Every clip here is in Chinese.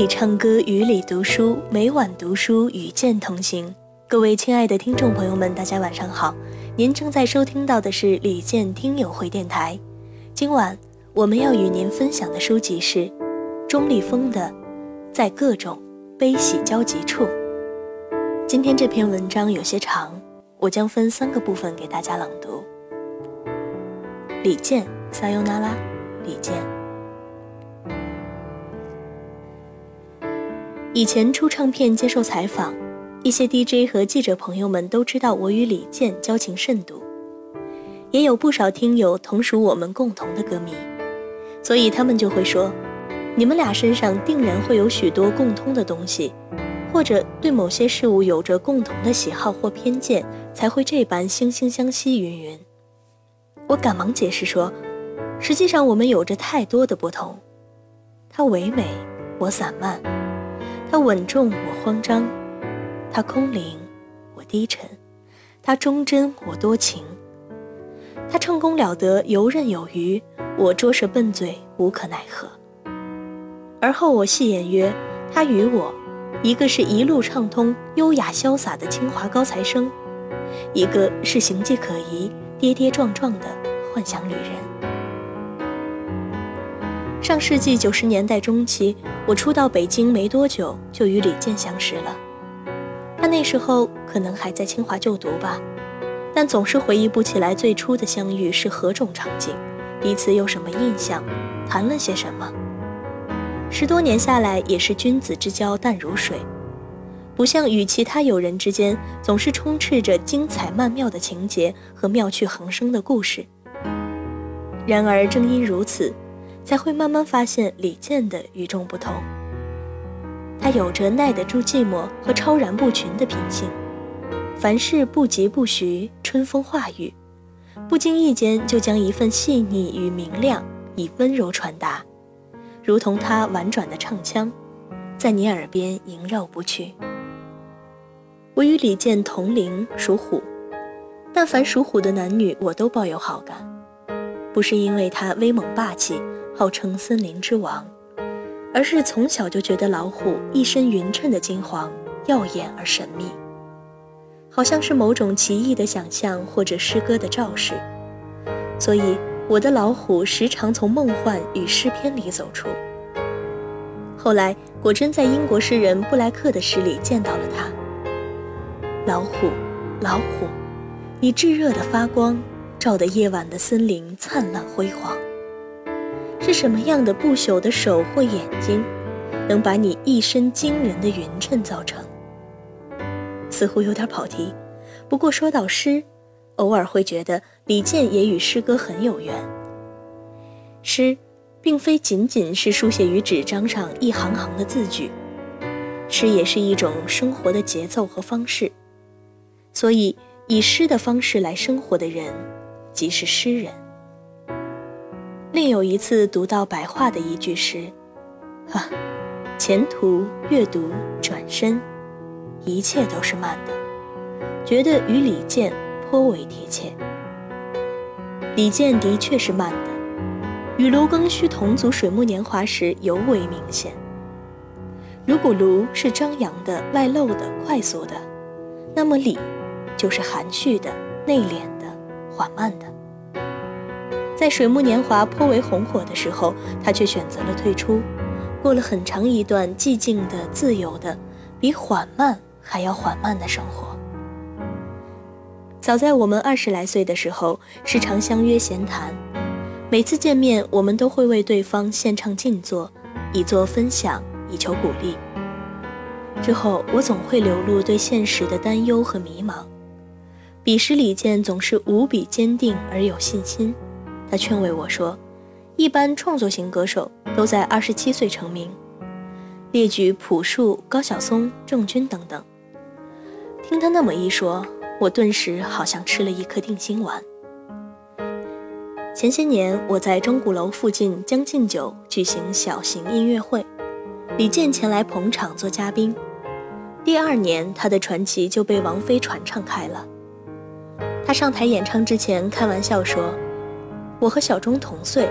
里唱歌，雨里读书，每晚读书与剑同行。各位亲爱的听众朋友们，大家晚上好。您正在收听到的是李健听友会电台。今晚我们要与您分享的书籍是钟立风的《在各种悲喜交集处》。今天这篇文章有些长，我将分三个部分给大家朗读。李健，撒尤那拉，李健。以前出唱片接受采访，一些 DJ 和记者朋友们都知道我与李健交情甚笃，也有不少听友同属我们共同的歌迷，所以他们就会说，你们俩身上定然会有许多共通的东西，或者对某些事物有着共同的喜好或偏见，才会这般惺惺相惜。云云，我赶忙解释说，实际上我们有着太多的不同，他唯美，我散漫。他稳重，我慌张；他空灵，我低沉；他忠贞，我多情；他唱功了得，游刃有余，我拙舌笨嘴，无可奈何。而后我戏言曰：他与我，一个是一路畅通、优雅潇洒的清华高材生，一个是形迹可疑、跌跌撞撞的幻想旅人。上世纪九十年代中期，我初到北京没多久，就与李健相识了。他那时候可能还在清华就读吧，但总是回忆不起来最初的相遇是何种场景，彼此有什么印象，谈了些什么。十多年下来，也是君子之交淡如水，不像与其他友人之间总是充斥着精彩曼妙的情节和妙趣横生的故事。然而正因如此。才会慢慢发现李健的与众不同。他有着耐得住寂寞和超然不群的品性，凡事不疾不徐，春风化雨，不经意间就将一份细腻与明亮以温柔传达，如同他婉转的唱腔，在你耳边萦绕不去。我与李健同龄，属虎，但凡属虎的男女，我都抱有好感，不是因为他威猛霸气。号称森林之王，而是从小就觉得老虎一身匀称的金黄，耀眼而神秘，好像是某种奇异的想象或者诗歌的昭示。所以我的老虎时常从梦幻与诗篇里走出。后来果真在英国诗人布莱克的诗里见到了他。老虎，老虎，你炙热的发光，照得夜晚的森林灿烂辉煌。是什么样的不朽的手或眼睛，能把你一身惊人的匀称造成？似乎有点跑题，不过说到诗，偶尔会觉得李健也与诗歌很有缘。诗，并非仅仅是书写于纸张上一行行的字句，诗也是一种生活的节奏和方式。所以，以诗的方式来生活的人，即是诗人。便有一次读到白话的一句诗，哈，前途阅读转身，一切都是慢的，觉得与李健颇为贴切。李健的确是慢的，与卢庚戌同组《水木年华》时尤为明显。如果卢是张扬的、外露的、快速的，那么李就是含蓄的、内敛的、缓慢的。在水木年华颇为红火的时候，他却选择了退出，过了很长一段寂静的、自由的，比缓慢还要缓慢的生活。早在我们二十来岁的时候，时常相约闲谈，每次见面，我们都会为对方献唱静坐，以作分享，以求鼓励。之后，我总会流露对现实的担忧和迷茫，彼时李健总是无比坚定而有信心。他劝慰我说：“一般创作型歌手都在二十七岁成名，列举朴树、高晓松、郑钧等等。”听他那么一说，我顿时好像吃了一颗定心丸。前些年我在钟鼓楼附近将进酒举行小型音乐会，李健前来捧场做嘉宾。第二年，他的传奇就被王菲传唱开了。他上台演唱之前开玩笑说。我和小钟同岁，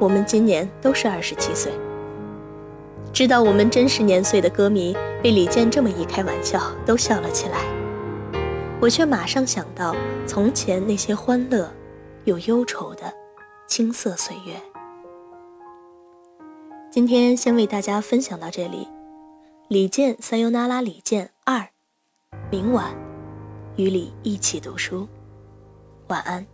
我们今年都是二十七岁。知道我们真实年岁的歌迷被李健这么一开玩笑，都笑了起来。我却马上想到从前那些欢乐又忧愁的青涩岁月。今天先为大家分享到这里，李健《三优那拉李健二》，明晚与你一起读书，晚安。